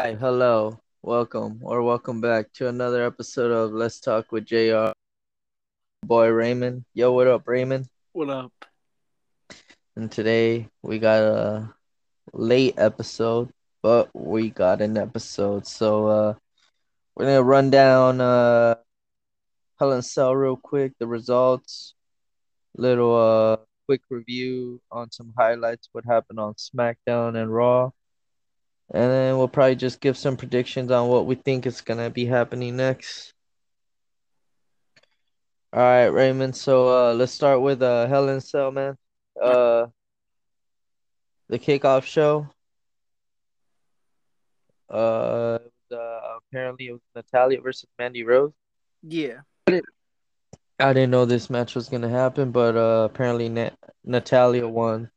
Hi, hello, welcome or welcome back to another episode of Let's Talk with JR. Boy Raymond. Yo, what up, Raymond? What up? And today we got a late episode, but we got an episode. So uh we're gonna run down uh Hell in Cell real quick, the results, little uh quick review on some highlights, what happened on SmackDown and Raw. And then we'll probably just give some predictions on what we think is gonna be happening next. All right, Raymond. So uh let's start with uh Hell in Cell, man. Uh the kickoff show. Uh, uh apparently it was Natalya versus Mandy Rose. Yeah. I didn't know this match was gonna happen, but uh apparently Na- Natalya won.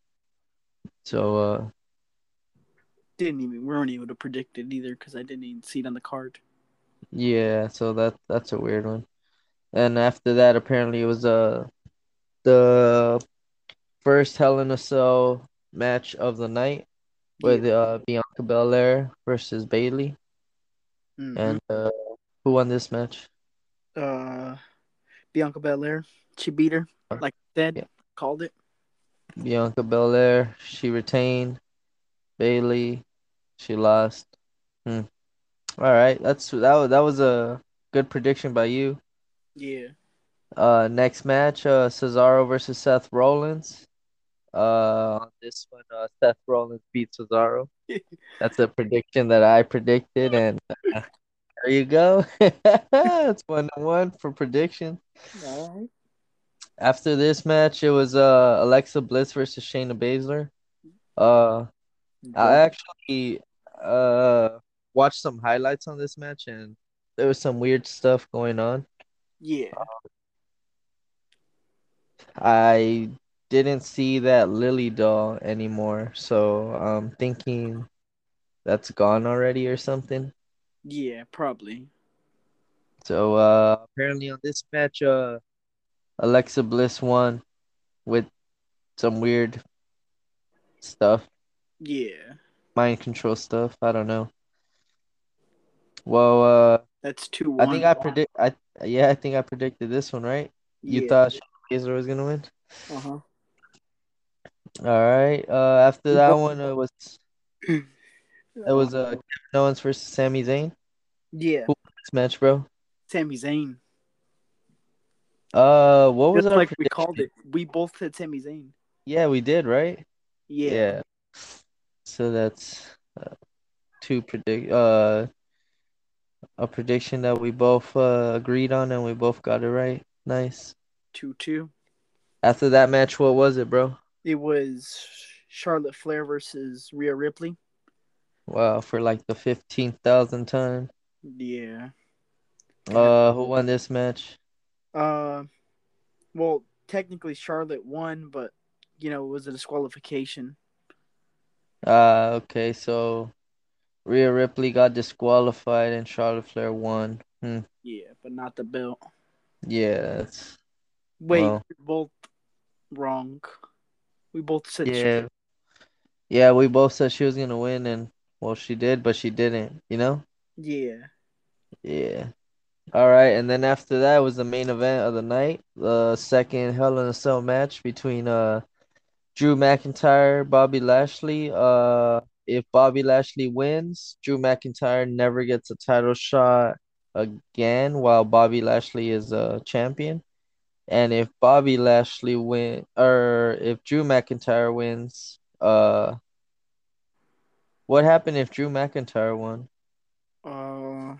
So uh Didn't even we weren't able to predict it either because I didn't even see it on the card. yeah, so that that's a weird one. And after that, apparently it was uh the first Hell in a Cell match of the night with uh Bianca Belair versus Bayley. Mhm. And uh who won this match? uh Bianca Belair. She beat her. Like I said, Yeah. called it. Bianca Belair. She retained. Bayley, she lost. Hmm. All right, that's that. Was, that was a good prediction by you. Yeah. Uh, next match, uh, Cesaro versus Seth Rollins. Uh, on this one, uh, Seth Rollins beat Cesaro. That's a prediction that I predicted, and uh, there you go. it's one to one for prediction. All right. After this match, it was uh Alexa Bliss versus Shayna Baszler. Uh, I actually uh watched some highlights on this match, and there was some weird stuff going on. yeah. I didn't see that Lilly doll anymore, so I'm thinking that's gone already or something. Yeah, probably. So uh apparently on this match uh Alexa Bliss won with some weird stuff, Yeah. Mind control stuff, I don't know. Well, uh That's two I think I predict I yeah, I think I predicted this one, right? You yeah. thought Shayna was gonna win? uh-huh. All right. Uh after that one it was it was uh Kevin Owens versus Sami Zayn. Yeah. Who This match, bro. Sami Zayn. Uh, what was Just our like we called it. We both said Sami Zayn. Yeah, we did, right? Yeah. So that's uh, two predict uh a prediction that we both uh, agreed on and we both got it right. Nice. Two two. After that match, what was it, bro? It was Charlotte Flair versus Rhea Ripley. Wow, for like the fifteenth thousand time. Yeah. Uh, who won this match? Uh, well, technically Charlotte won, but you know it was a disqualification. Uh, okay, so Rhea Ripley got disqualified and Charlotte Flair won. Hmm. Yeah, but not the belt. Yeah, that's Wait, Well. we're both wrong. We both said yeah. Yeah, we both said she was gonna win, and well, she did, but she didn't. You know? yeah. Yeah. All right, and then after that was the main event of the night, the second Hell in a Cell match between uh Drew McIntyre, Bobby Lashley. Uh, if Bobby Lashley wins, Drew McIntyre never gets a title shot again, while Bobby Lashley is a champion. And if Bobby Lashley win, or if Drew McIntyre wins, uh, what happened if Drew McIntyre won? Uh,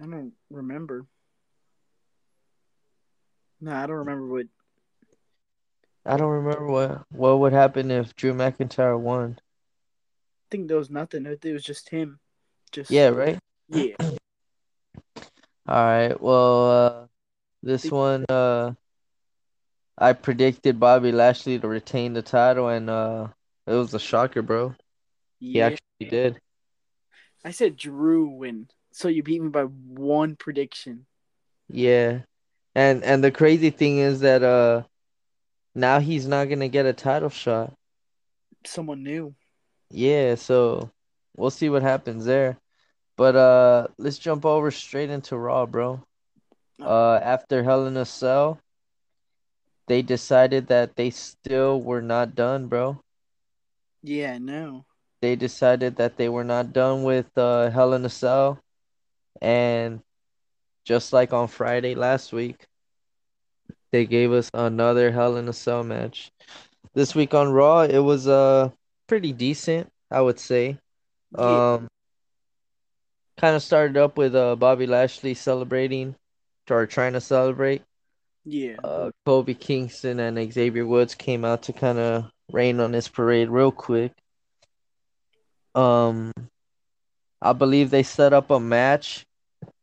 I don't remember. No, I don't remember what. I don't remember what what would happen if Drew McIntyre won. I think there was nothing. It was just him. Just Yeah, right. yeah. All right. Well, uh, this one, uh, I predicted Bobby Lashley to retain the title, and uh, it was a shocker, bro. He Yeah. actually did. I said Drew win, so you beat me by one prediction. Yeah, and and the crazy thing is that uh, now he's not gonna get a title shot. Someone new. Yeah, so we'll see what happens there. But uh, let's jump over straight into Raw, bro. Uh, after Hell in a Cell, they decided that they still were not done, bro. Yeah, no. They decided that they were not done with uh, Hell in a Cell, and just like on Friday last week, they gave us another Hell in a Cell match. This week on Raw, it was uh pretty decent, I would say. Yeah, Um, kind of started up with uh Bobby Lashley celebrating, or trying to celebrate. yeah, Uh, Kofi Kingston and Xavier Woods came out to kind of rain on his parade real quick. Um, I believe they set up a match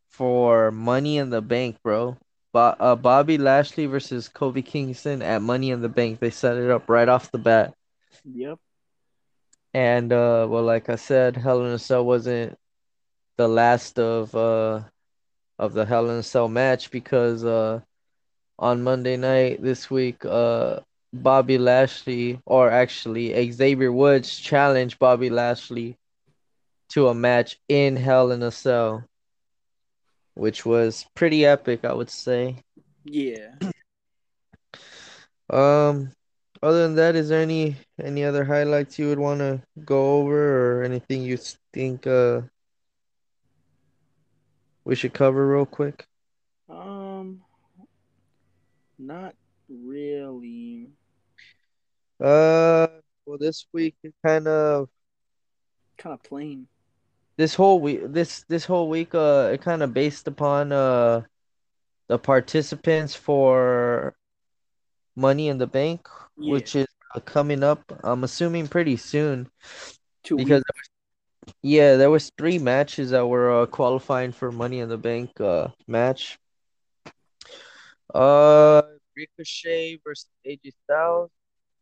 for Money in the Bank, bro. Bo- uh, Bobby Lashley versus Kofi Kingston at Money in the Bank. They set it up right off the bat. yep, And uh, well, like I said, Hell in a Cell wasn't the last of uh of the Hell in a Cell match because uh on Monday night this week, uh Bobby Lashley or actually Xavier Woods challenged Bobby Lashley to a match in Hell in a Cell, which was pretty epic, I would say. yeah. Um, other than that, is there any any other highlights you would want to go over or anything you think uh we should cover real quick? Um, not really. Uh, well, this week it kind of Kind of plain. This whole week this this whole week uh it kind of based upon uh the participants for Money in the Bank, Yeah, which is uh, coming up. I'm assuming pretty soon two because weeks. yeah, there was three matches that were uh, qualifying for Money in the Bank uh match. Uh, Ricochet versus AJ Styles.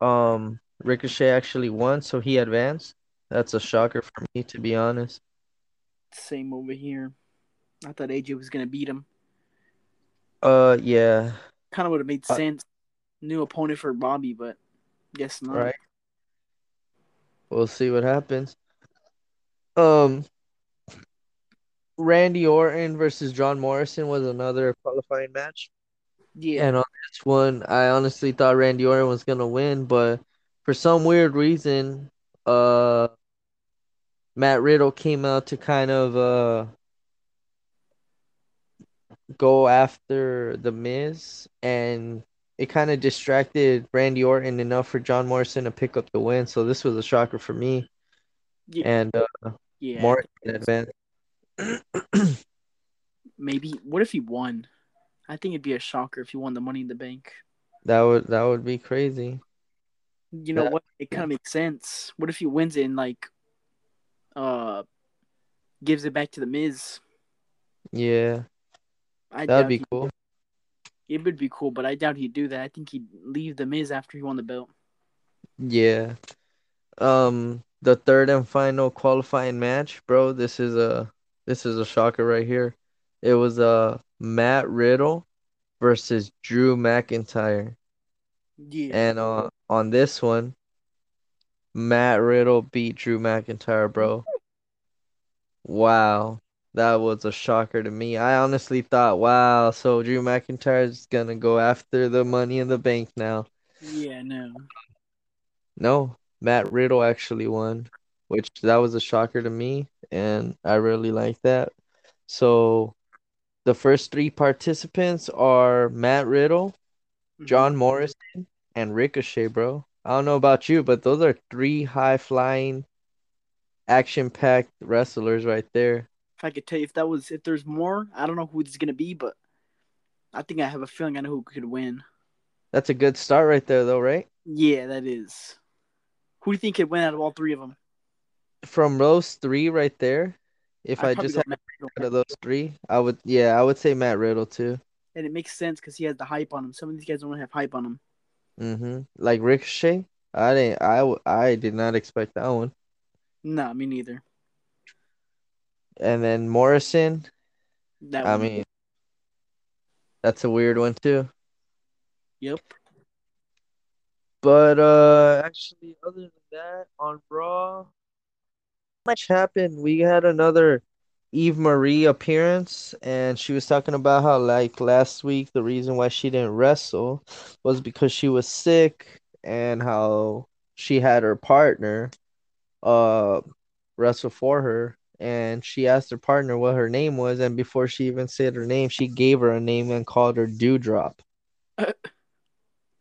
Um, Ricochet actually won, so he advanced. That's a shocker for me, to be honest. Same over here. I thought AJ was gonna beat him. Uh, yeah, Kind of would have made Uh, sense. New opponent for Bobby, but guess not. right. We'll see what happens. Um, Randy Orton versus John Morrison was another qualifying match. Yeah, And on this one, I honestly thought Randy Orton was gonna win, but for some weird reason, uh, Matt Riddle came out to kind of uh go after the Miz, and it kind of distracted Randy Orton enough for John Morrison to pick up the win. So this was a shocker for me, yeah, and uh, yeah. Morrison advanced. Maybe. What if he won? I think it'd be a shocker if he won the Money in the Bank. That would that would be crazy. You know That- what? It kind of makes sense. What if he wins it and like, uh, gives it back to the Miz? Yeah, I that'd be cool. It would be cool, but I doubt he'd do that. I think he'd leave the Miz after he won the belt. Yeah. Um, the third and final qualifying match, bro. This is a this is a shocker right here. It was uh Matt Riddle versus Drew McIntyre, Yeah, and uh on this one, Matt Riddle beat Drew McIntyre, bro. Wow. That was a shocker to me. I honestly thought, wow, so Drew McIntyre's gonna go after the money in the bank now. yeah, no, No, Matt Riddle actually won, which that was a shocker to me, and I really like that. So the first three participants are Matt Riddle, Mhm. John Morrison, and Ricochet, bro. I don't know about you, but those are three high flying, action packed wrestlers right there. If I could tell you if that was if there's more, I don't know who it's gonna be, but I think I have a feeling I know who could win. That's a good start right there, though, right? Yeah, that is. Who do you think could win out of all three of them? From those three right there, if I'd I just had out of those three, I would, yeah, I would say Matt Riddle too. and it makes sense because he has the hype on him. Some of these guys don't have hype on him. Mm-hmm. Like Ricochet, I didn't, I I did not expect that one. Nah, me neither. And then Morrison, That I mean, that's a weird one too. Yep. But uh, actually, other than that, on Raw, much happened. We had another Eva Marie appearance, and she was talking about how, like, last week, the reason why she didn't wrestle was because she was sick, and how she had her partner uh wrestle for her. And she asked her partner what her name was, and before she even said her name, she gave her a name and called her Doudrop,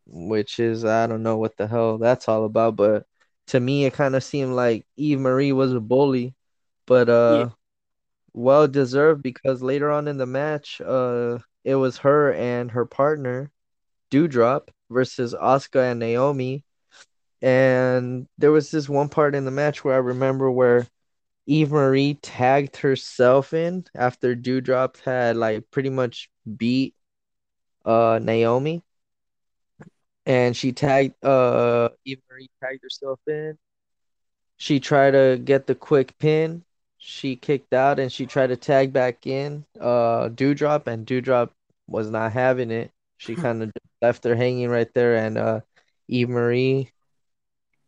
which is I don't know what the hell that's all about, but to me it kind of seemed like Eva Marie was a bully, but Yeah. Well deserved because later on in the match, uh, it was her and her partner, Doudrop, versus Asuka and Naomi. And there was this one part in the match where I remember where Eva Marie tagged herself in after Doudrop had like pretty much beat uh Naomi. And she tagged uh Eva Marie tagged herself in. She tried to get the quick pin. She kicked out and she tried to tag back in uh Doudrop and Doudrop was not having it. She kind of left her hanging right there and uh Eva Marie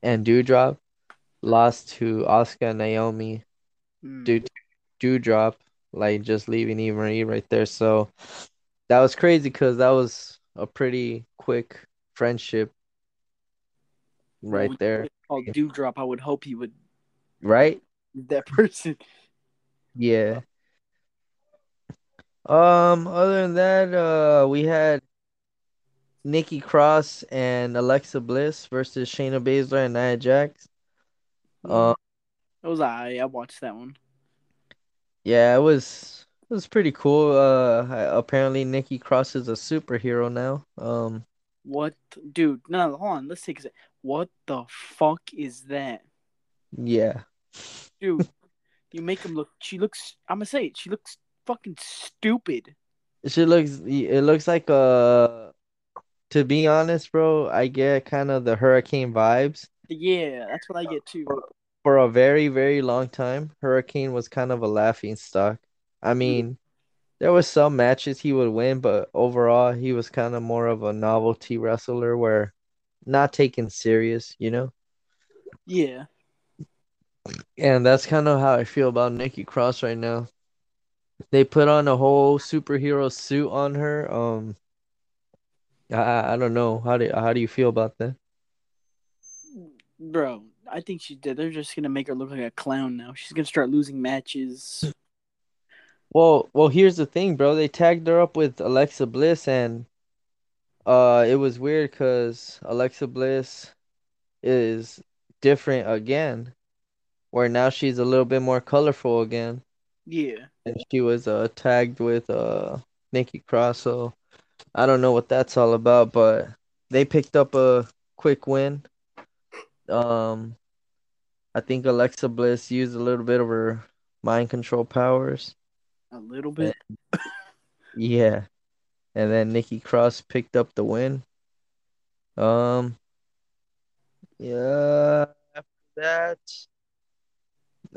and Doudrop lost to Asuka and Naomi due Mm. to Doudrop like just leaving Eva Marie right there. So that was crazy because that was a pretty quick friendship right there. called Doudrop, I would hope he would Right? That person. Yeah. Um, other than that, uh, we had Nikki Cross and Alexa Bliss versus Shayna Baszler and Nia Jax. Uh, It was I. I watched that one. yeah, it was it was pretty cool. Uh, I- apparently Nikki Cross is a superhero now. Um, What, dude? No, hold on. Let's take a sec. What the fuck is that, yeah, dude? you make him look. She looks. I'm gonna say it. She looks fucking stupid. she looks. It looks like uh, to be honest, bro, I get kind of the Hurricane vibes. Yeah, that's what I get too. For a very, very long time, Hurricane was kind of a laughing stock. I mean. There was some matches he would win, but overall he was kind of more of a novelty wrestler where not taken serious, you know? Yeah, And that's kind of how I feel about Nikki Cross right now. They put on a whole superhero suit on her. Um I I don't know. How do how do you feel about that? bro. I think she did. They're just gonna make her look like a clown now. She's gonna start losing matches. Well, well, here's the thing, bro. They tagged her up with Alexa Bliss and uh it was weird cuz Alexa Bliss is different again, where now she's a little bit more colorful again. Yeah, and she was uh tagged with uh Nikki Cross. So I don't know what that's all about, but they picked up a quick win. Um, I think Alexa Bliss used a little bit of her mind control powers. a little bit. Yeah, and then Nikki Cross picked up the win. Um, yeah. After that,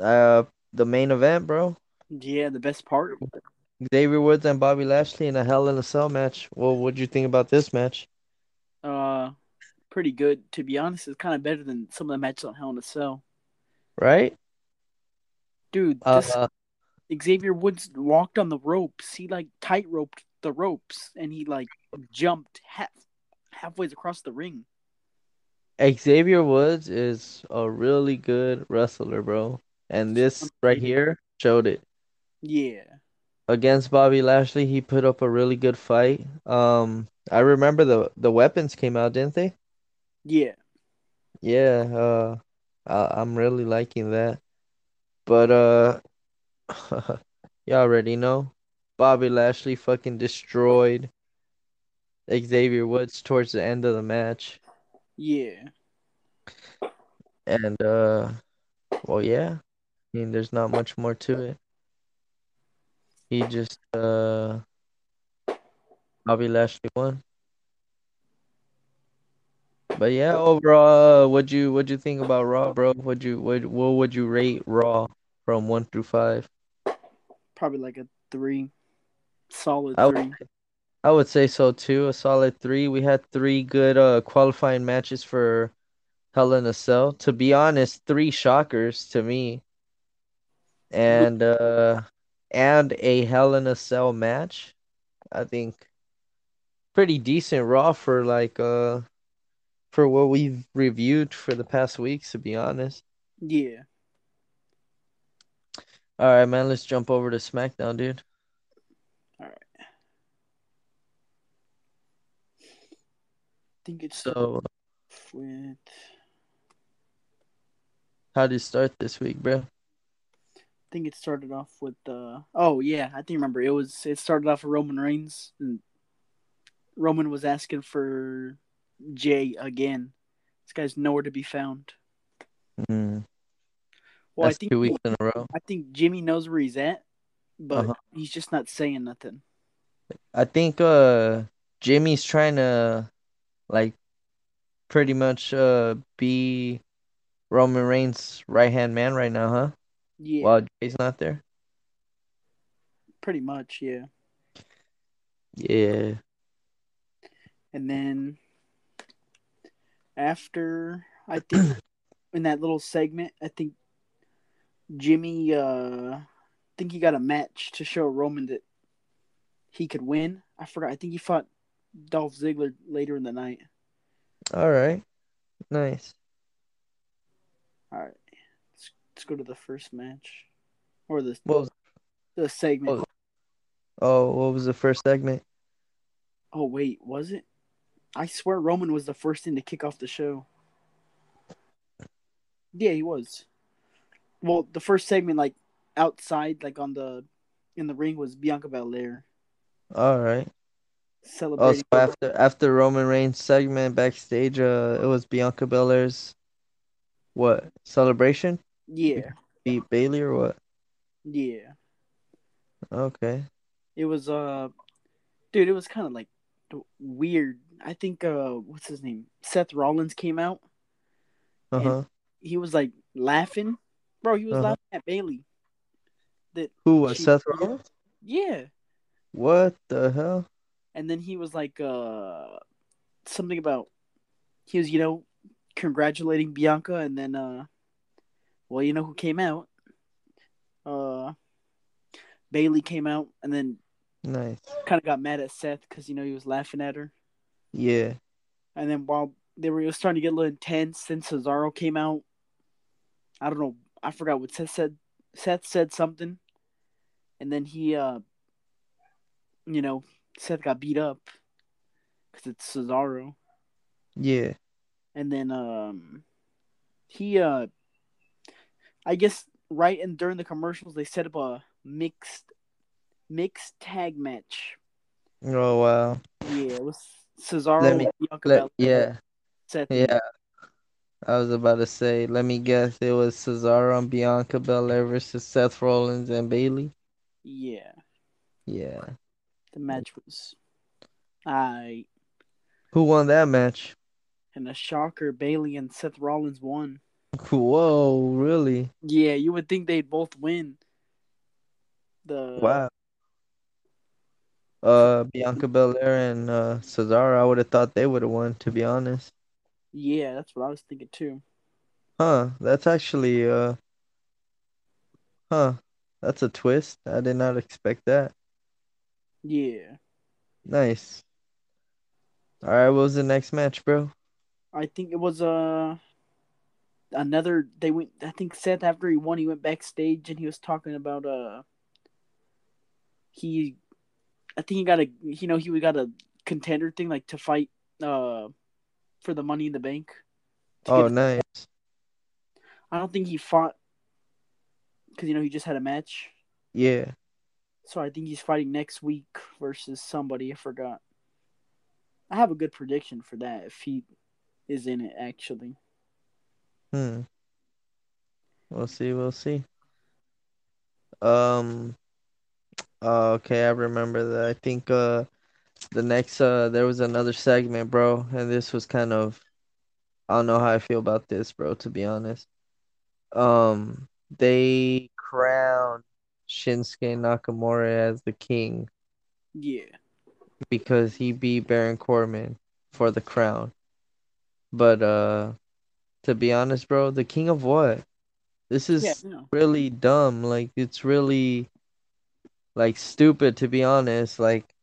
uh, the main event, bro. Yeah, the best part. Xavier Woods and Bobby Lashley in a Hell in a Cell match. Well, what'd you think about this match? Uh, pretty good. To be honest, it's kind of better than some of the matches on Hell in a Cell. Right? Dude, Uh, Xavier Woods walked on the ropes. He like tight roped the ropes, and he like jumped half halfway across the ring. Xavier Woods is a really good wrestler, bro. And this right here showed it. Yeah, Against Bobby Lashley, he put up a really good fight. Um, I remember the the weapons came out, didn't they? yeah. Yeah, uh I, I'm really liking that. But uh you already know. Bobby Lashley fucking destroyed Xavier Woods towards the end of the match. Yeah. And uh well yeah. I mean there's not much more to it. He just uh Bobby Lashley won. But yeah, overall, uh, what'd you what'd you think about Raw, bro? Would you what what would you rate Raw from one through five? Probably like a three. Solid I would, three. I would say so too. A solid three. We had three good uh qualifying matches for Hell in a Cell. To be honest, three shockers to me. And uh and a Hell in a Cell match. I think pretty decent Raw for like uh for what we've reviewed for the past weeks, to be honest. Yeah. All right, man. Let's jump over to SmackDown, dude. All right. I think it's So, with. how did you start this week, bro? I think it started off with uh oh yeah, I think remember it was it started off with Roman Reigns and Roman was asking for Jey again. This guy's nowhere to be found. Mm, Well, that's I think two weeks in a row. I think Jimmy knows where he's at, but Uh-huh. he's just not saying nothing. I think uh Jimmy's trying to like pretty much uh be Roman Reigns' right hand man right now, huh? Yeah, While Jey's not there. pretty much, yeah. Yeah. And then after I think in that little segment, I think Jimmy uh I think he got a match to show Roman that he could win. I forgot. I think he fought Dolph Ziggler later in the night. All right. Nice. All right. Let's, go to the first match or the What was the segment. oh what was the first segment? Oh wait, was it? I swear Roman was the first thing to kick off the show. Yeah, he was. Well, the first segment, like outside, like on the in the ring, was Bianca Belair All right. Oh, so after after Roman Reigns segment backstage, uh, it was Bianca Belair's what celebration? Yeah, Beat Bayley or what? yeah. Okay. It was uh, dude, it was kind of like weird. I think uh, what's his name? Seth Rollins came out. Uh huh. He was like laughing, bro. He was Uh-huh. laughing at Bayley. That Who was she- Seth Rollins? yeah. What the hell? and then he was like uh something about he was you know congratulating bianca and then uh well you know who came out uh bayley came out and then Nice. kind of got mad at seth because you know he was laughing at her Yeah. and then while they were it was starting to get a little intense then cesaro came out i don't know i forgot what seth said seth said something and then he uh you know seth got beat up because it's cesaro Yeah. and then um he uh I guess right and during the commercials they set up a mixed mixed tag match. Oh wow. Yeah, it was Cesaro, Let me- Bianca Let, Belair, yeah. Seth. Yeah. I was about to say, let me guess, it was Cesaro and Bianca Belair versus Seth Rollins and Bayley. Yeah, Yeah. the match was I Who won that match? and a shocker Bayley and Seth Rollins won. Whoa, really? Yeah, you would think they'd both win. The Wow. Uh, Bianca Belair and uh, Cesaro, I would have thought they would have won, to be honest. Yeah, that's what I was thinking too. Huh, that's actually, uh, huh, that's a twist. I did not expect that. Yeah. Nice. All right, what was the next match, bro? I think it was uh another they went I think Seth after he won he went backstage and he was talking about uh he I think he got a you know he we got a contender thing like to fight uh for the money in the bank. Oh, nice. I don't think he fought cuz you know he just had a match. Yeah. So I think he's fighting next week versus somebody I forgot. I have a good prediction for that if he is in it actually. Hmm. We'll see, we'll see. Um, uh, okay, I remember that. I think uh the next uh there was another segment, bro, and this was kind of I don't know how I feel about this, bro, to be honest. Um, they crowned Shinsuke Nakamura as the king Yeah. because he beat Baron Corbin for the crown. But uh to be honest, bro, the king of what? This Yeah, is no. really dumb. Like it's really like stupid to be honest. Like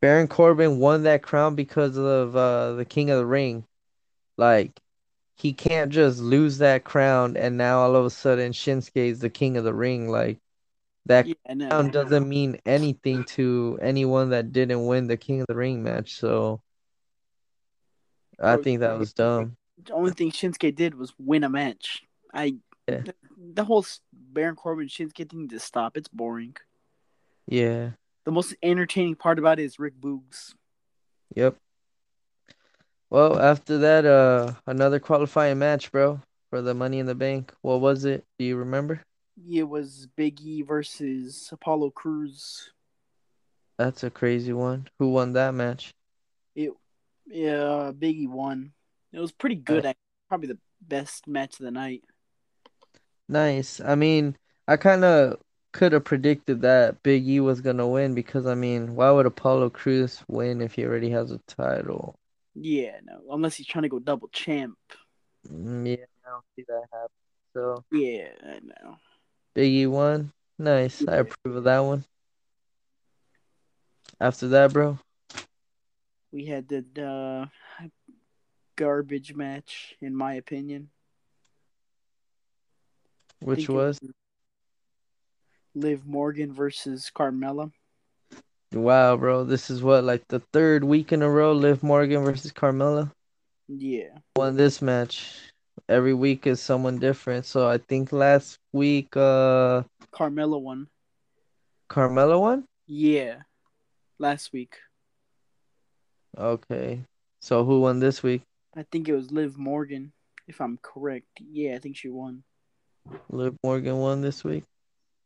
Baron Corbin won that crown because of uh the King of the Ring. Like he can't just lose that crown and now all of a sudden Shinsuke is the King of the Ring. Like that Yeah, crown no. doesn't mean anything to anyone that didn't win the King of the Ring match. So I think that was dumb. The only thing Shinsuke did was win a match. I Yeah. the, the whole Baron Corbin Shinsuke thing to stop. It's boring. Yeah. The most entertaining part about it is Rick Boogs. Yep. Well, after that, uh, another qualifying match, bro, for the Money in the Bank. What was it? Do you remember? It was Big E versus Apollo Crews. That's a crazy one. Who won that match? It, Yeah, Big E won. It was pretty good. act- Probably the best match of the night. Nice. I mean, I kind of could have predicted that Big E was gonna win because I mean, why would Apollo Crews win if he already has a title? Yeah, no, unless he's trying to go double champ. Mm, yeah, I don't see that happen. So Yeah, I know. Big E won. Nice. I approve of that one. After that, bro. We had the uh, garbage match, in my opinion. Which was Liv Morgan versus Carmella. wow, bro. This is what like the third week in a row. Liv Morgan versus Carmella. Yeah, won this match. Every week is someone different. So I think last week uh Carmella won. Carmella won? Yeah, last week. Okay. So who won this week? I think it was Liv Morgan, if I'm correct. Yeah, I think she won. Liv Morgan won this week.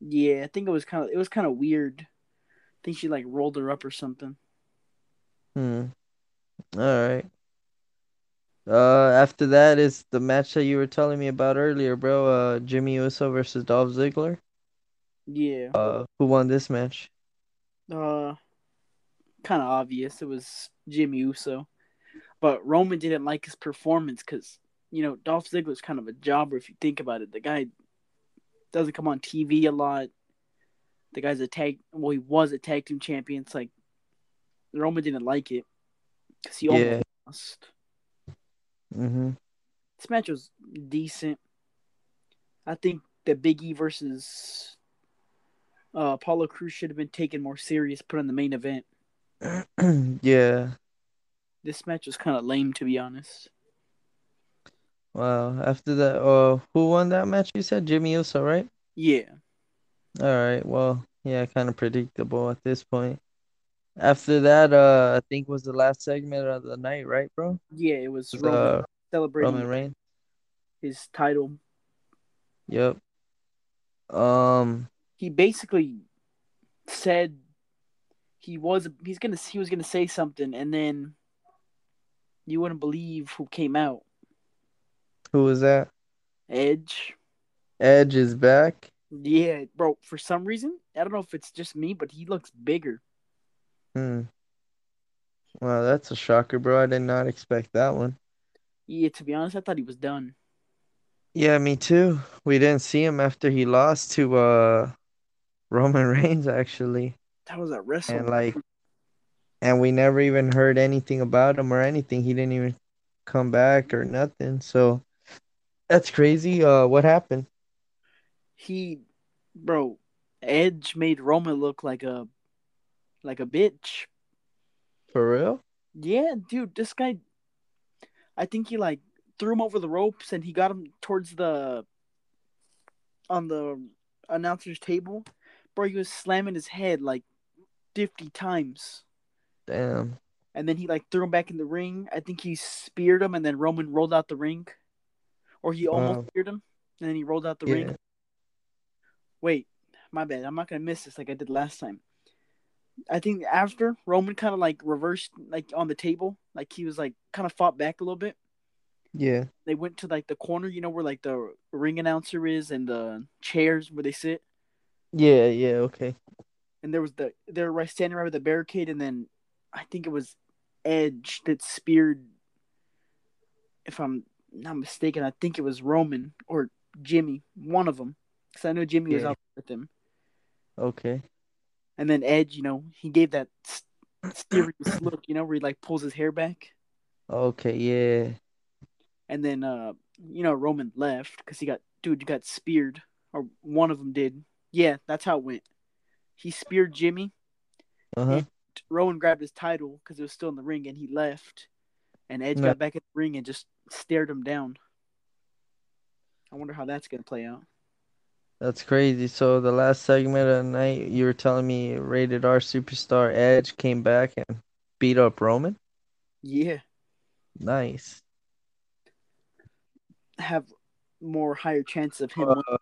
Yeah, I think it was kind of it was kind of weird. I think she like rolled her up or something. Hmm. All right. Uh after that is the match that you were telling me about earlier, bro. Uh Jimmy Uso versus Dolph Ziggler. Yeah. Uh who won this match? Uh, kind of obvious. It was Jimmy Uso, but Roman didn't like his performance because you know Dolph Ziggler's kind of a jobber if you think about it. The guy doesn't come on TV a lot. The guy's a tag. Well, he was a tag team champion. It's like Roman didn't like it because he Yeah. almost lost. Mm-hmm. This match was decent. I think the Big E versus uh, Apollo Crews should have been taken more serious, put on the main event. yeah. This match was kind of lame, to be honest. Wow. After that, uh who won that match you said? Jimmy Uso, right? Yeah, All right. Well, yeah, kind of predictable at this point. After that, uh, I think was the last segment of the night, right, bro? yeah, it was Roman uh, celebrating Roman Reigns. his title. Yep. Um. He basically said he was he's gonna he was gonna say something, and then you wouldn't believe who came out. Who was that? Edge. Edge is back. Yeah, bro. For some reason, I don't know if it's just me, but he looks bigger. Hmm. Wow, that's a shocker, bro. I did not expect that one. Yeah, to be honest, I thought he was done. Yeah, me too. We didn't see him after he lost to uh Roman Reigns, actually, That was a wrestle. and like, and we never even heard anything about him or anything. He didn't even come back or nothing. So that's crazy. Uh, what happened? he, bro, Edge made Roman look like a like a bitch. For real? Yeah, dude, this guy. I think he like threw him over the ropes and he got him towards the on the announcer's table. Bro, he was slamming his head like fifty times, Damn. and then he like threw him back in the ring. I think he speared him, and then Roman rolled out the ring, or he almost Wow. speared him, and then he rolled out the Yeah. ring. Wait, my bad. I'm not gonna miss this like I did last time. I think after Roman kind of like reversed like on the table, like he was like kind of fought back a little bit. Yeah. They went to like the corner, you know, where like the ring announcer is and the chairs where they sit. Yeah. Yeah. Okay. And there was the they were right standing right with the barricade, and then I think it was Edge that speared. If I'm not mistaken, I think it was Roman or Jimmy, one of them, because I know Jimmy was Yeah. out with him. Okay. And then Edge, you know, he gave that serious look, you know, where he like pulls his hair back. Okay. Yeah. And then, uh, you know, Roman left because he got, dude, you got speared, or one of them did. Yeah, that's how it went. He speared Jimmy. Uh huh. Roman grabbed his title because it was still in the ring, and he left. And Edge No. got back in the ring and just stared him down. I wonder how that's gonna play out. That's crazy. So the last segment of the night, you were telling me rated R superstar Edge came back and beat up Roman. Yeah, Nice. have more higher chance of him. Uh.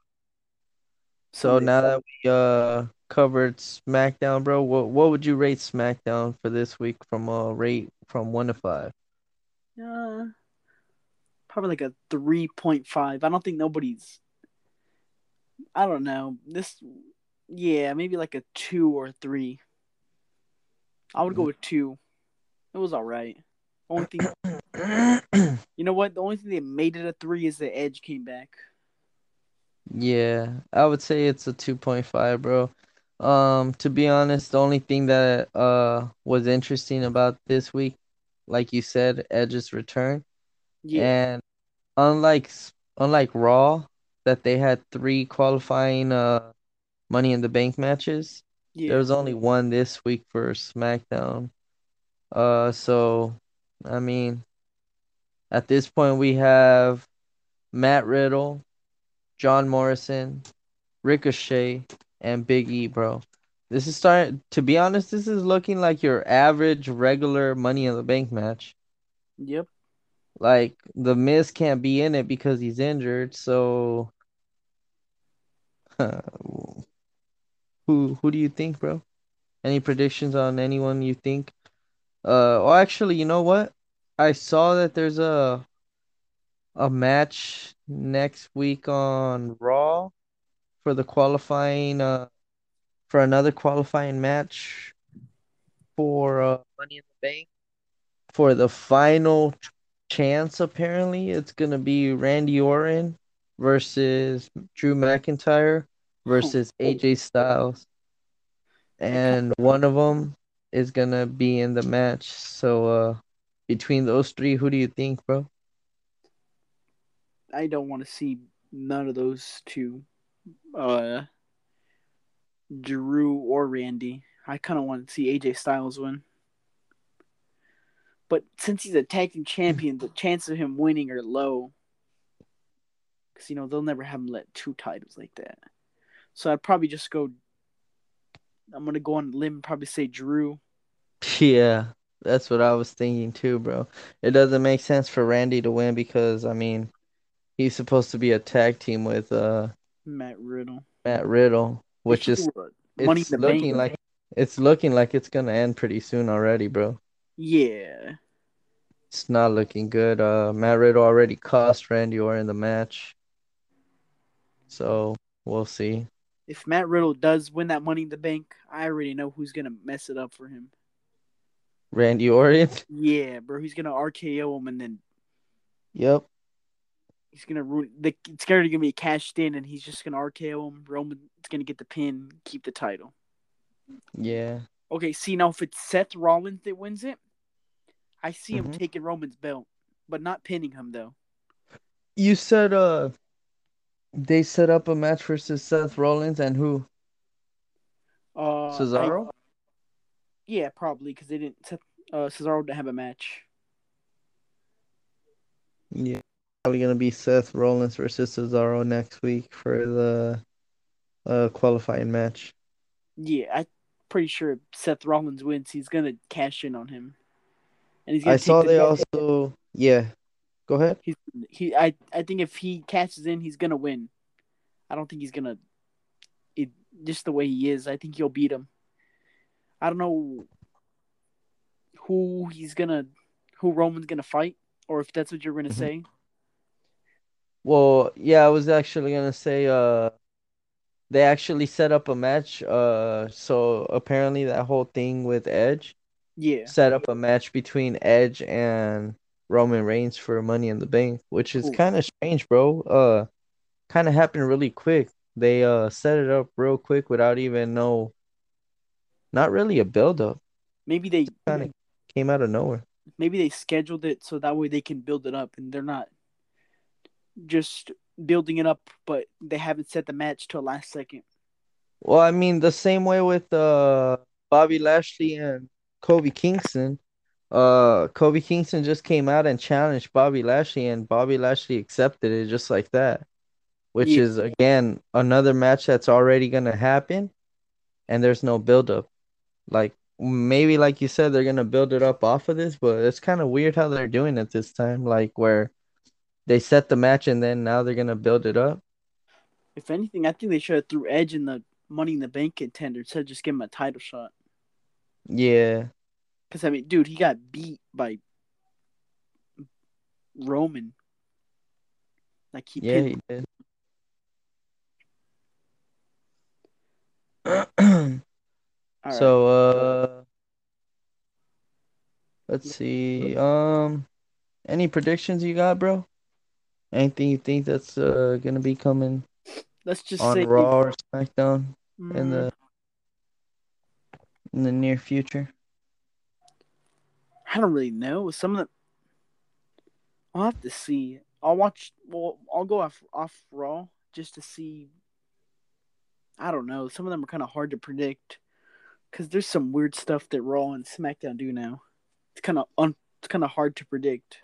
So now that we uh covered SmackDown, bro, what what would you rate SmackDown for this week from a rate from one to five? Uh, probably like a three point five. I don't think nobody's. I don't know this. Yeah, maybe like a two or three. I would go with two. It was all right. Only thing, you know what? The only thing that made it a three is the Edge came back. Yeah, I would say it's a 2.5, bro. Um, to be honest, the only thing that uh was interesting about this week, like you said, Edge's return. Yeah, And unlike unlike Raw, that they had three qualifying uh Money in the Bank matches, yeah. there was only one this week for SmackDown. Uh, so I mean, at this point we have Matt Riddle, John Morrison, Ricochet, and Big E, bro. This is starting to be honest, this is looking like your average regular Money in the Bank match. Yep. Like the Miz can't be in it because he's injured, so who who do you think, bro? Any predictions on anyone you think? Uh, well, actually, you know what? I saw that there's a a match next week on Raw for the qualifying uh for another qualifying match for uh Money in the Bank? for the final chance apparently. It's gonna be Randy Orton versus Drew McIntyre versus AJ Styles. And one of them is gonna be in the match. So uh between those three who do you think bro I don't want to see none of those two, uh, Drew or Randy. I kind of want to see AJ Styles win. But since he's a tag team champion, the chance of him winning are low. Because, you know, they'll never have him let two titles like that. So I'd probably just go. I'm going to go on a limb and probably say Drew. Yeah, that's what I was thinking too, bro. It doesn't make sense for Randy to win because I mean, he's supposed to be a tag team with uh Matt Riddle. Matt Riddle, which is Money it's looking Bank. like it's looking like it's gonna end pretty soon already, bro. Yeah. It's not looking good. Uh, Matt Riddle already cost Randy Orton the match, so we'll see. If Matt Riddle does win that Money in the Bank, I already know who's going to mess it up for him. Randy Orton. Yeah, bro. He's going to RKO him and then Yep. He's gonna ruin the it's gonna be cashed in and he's just gonna RKO him. Roman's gonna get the pin, keep the title. Yeah. Okay, see now if it's Seth Rollins that wins it, I see him Mhm. taking Roman's belt, but not pinning him though. You said uh they set up a match versus Seth Rollins and who? Uh, I- Cesaro? yeah, probably because they didn't. Uh, Cesaro didn't have a match. Yeah. Probably gonna be Seth Rollins versus Cesaro next week for the uh qualifying match. Yeah, I'm pretty sure Seth Rollins wins, he's gonna cash in on him, and he's gonna I saw the they belt. also yeah. Go ahead. He's he. I I think if he cashes in, he's gonna win. I don't think he's gonna. It just the way he is. I think he'll beat him. I don't know who he's gonna, who Roman's gonna fight, or if that's what you're gonna Mhm. say. Well, yeah, I was actually gonna say uh they actually set up a match uh so apparently that whole thing with Edge Yeah. set up a match between Edge and Roman Reigns for Money in the Bank, which is kind of strange, bro. Uh kind of happened really quick. They uh set it up real quick without even no, not really a build up. Maybe they Kind of came out of nowhere. maybe they scheduled it so that way they can build it up and they're not just building it up, but they haven't set the match till last second. Well, I mean, the same way with uh Bobby Lashley and Kofi Kingston. Uh, Kofi Kingston just came out and challenged Bobby Lashley, and Bobby Lashley accepted it just like that, which Yeah. is again another match that's already gonna happen, and there's no build up. Like maybe, like you said, they're gonna build it up off of this, but it's kind of weird how they're doing it this time. Like where they set the match and then now they're gonna build it up. If anything, I think they should have threw Edge in the Money in the Bank contender instead of just give him a title shot. Yeah, Because I mean, dude, he got beat by Roman. Like he yeah, pinned. he did. Right. So uh let's see. Um any predictions you got, bro? Anything you think that's uh gonna be coming let's just on say Raw or SmackDown in mm, the in the near future? I don't really know. Some of the I'll have to see. I'll watch. Well, I'll go off off Raw just to see. I don't know. Some of them are kind of hard to predict because there's some weird stuff that Raw and SmackDown do now. It's kind of un. It's kind of hard to predict.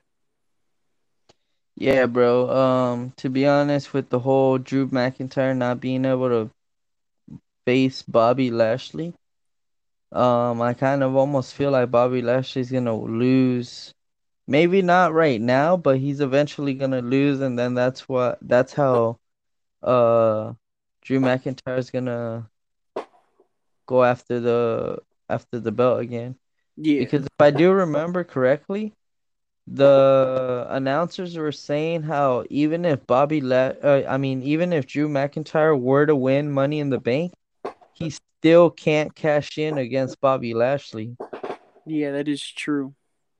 Yeah, bro. Um to be honest with the whole Drew McIntyre not being able to face Bobby Lashley, um I kind of almost feel like Bobby Lashley's gonna lose. Maybe not right now, but he's eventually gonna lose, and then that's what that's how uh Drew McIntyre's gonna go after the after the belt again. Yeah. Because if I do remember correctly, the announcers were saying how even if Bobby La- uh, I mean even if Drew McIntyre were to win Money in the Bank, he still can't cash in against Bobby Lashley. yeah, that is true.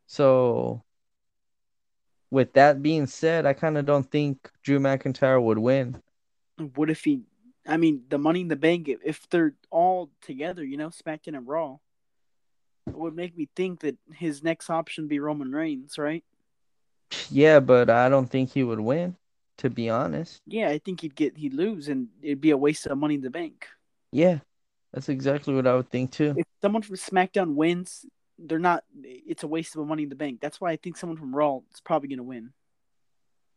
So with that being said, I kind of don't think Drew McIntyre would win. What if he? I mean, the Money in the Bank. if- they're all together, you know, SmackDown and Raw, would make me think that his next option be Roman Reigns, right? Yeah, but I don't think he would win, to be honest. Yeah, I think he'd get he'd lose, and it'd be a waste of Money in the Bank. Yeah, that's exactly what I would think too. If someone from SmackDown wins, they're not. It's a waste of Money in the Bank. That's why I think someone from Raw is probably gonna win.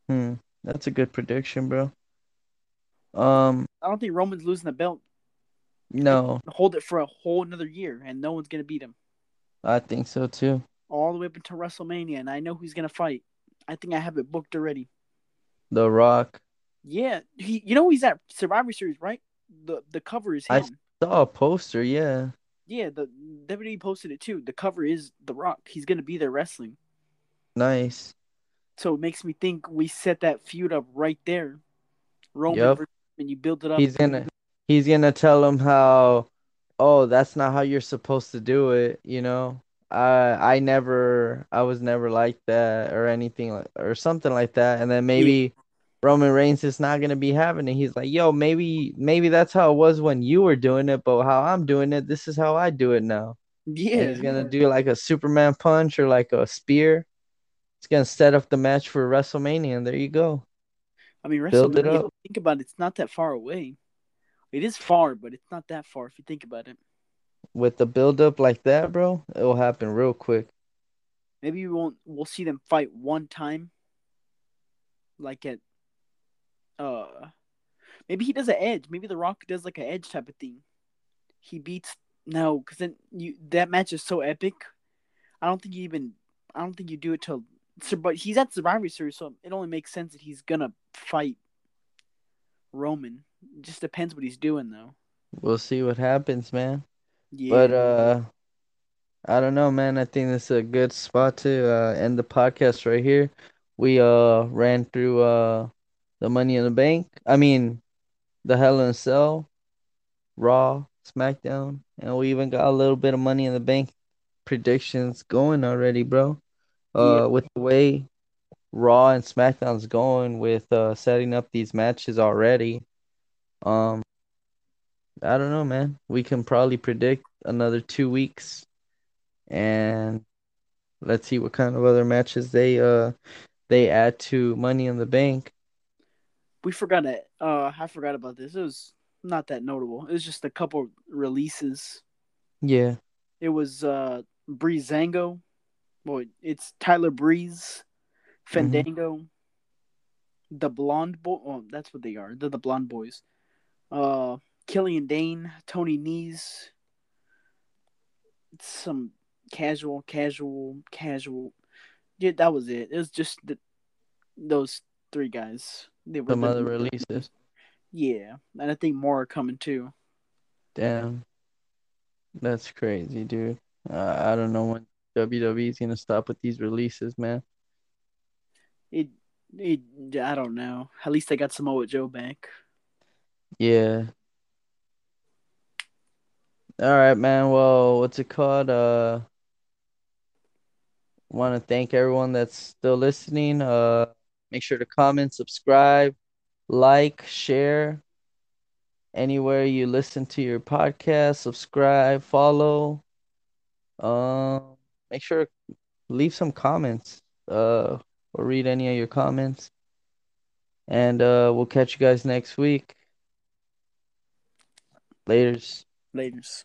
Hmm, that's a good prediction, bro. Um, I don't think Roman's losing the belt. no, Hold it for a whole another year, and no one's gonna beat him I think so too. all the way up until WrestleMania. And I know who's gonna fight. I think I have it booked already. The Rock. Yeah, he. You know he's at Survivor Series, right? The the cover is him. I- Saw a poster, yeah. Yeah, the WWE posted it too. The cover is The Rock. He's gonna be there wrestling. Nice. So it makes me think we set that feud up right there. Roman Yep. versus- and you build it up. He's gonna he's gonna tell him how oh that's not how you're supposed to do it, you know. I I never I was never like that or anything like or something like that. And then maybe Roman Reigns is not gonna be having it. He's like, yo, maybe maybe that's how it was when you were doing it, but how I'm doing it, this is how I do it now. And Yeah, he's gonna do like a Superman punch or like a spear. It's gonna set up the match for WrestleMania, and there you go. I mean, build it WrestleMania. up. Think about it; it's not that far away. It is far, but it's not that far if you think about it. With the build up like that, bro, it will happen real quick. Maybe we won't. We'll see them fight one time, like at. Uh, maybe he does an edge. Maybe The Rock does like an edge type of thing. He beats no, because then you that match is so epic. I don't think you even. I don't think you do it till. But he's at Survivor Series, so it only makes sense that he's gonna fight Roman. Just depends what he's doing, though. We'll see what happens, man. Yeah. But uh I don't know, man. I think this is a good spot to uh end the podcast right here. We uh ran through uh the money in the bank. I mean the Hell in a Cell, Raw, SmackDown, and we even got a little bit of money in the bank predictions going already, bro. Uh Yeah. with the way Raw and SmackDown's going with uh setting up these matches already. Um I don't know, man. We can probably predict another 2 weeks and let's see what kind of other matches they uh they add to Money in the Bank. We forgot it. Uh, I forgot about this. It was not that notable. It was just a couple releases. Yeah. It was uh Breezango. Boy, it's Tyler Breeze, Fandango, mm-hmm. the Blonde Boy. Oh, that's what they are. They're the Blonde Boys. Uh, Killian Dain, Tony Nese. Some casual, casual, casual. Yeah, that was it. It was just the, those three guys. They were Some other releases. Yeah, and I think more are coming too. Damn, that's crazy, dude. Uh, I don't know when WWE's gonna stop with these releases, man. It, it, I don't know. At least they got Samoa Joe back. Yeah. All right, man. Well, what's it called? Uh, want to thank everyone that's still listening. Uh, make sure to comment, subscribe, like, share. Anywhere you listen to your podcast, subscribe, follow. Um, make sure leave some comments. Uh, or read any of your comments. And uh, we'll catch you guys next week. Laters. Laters.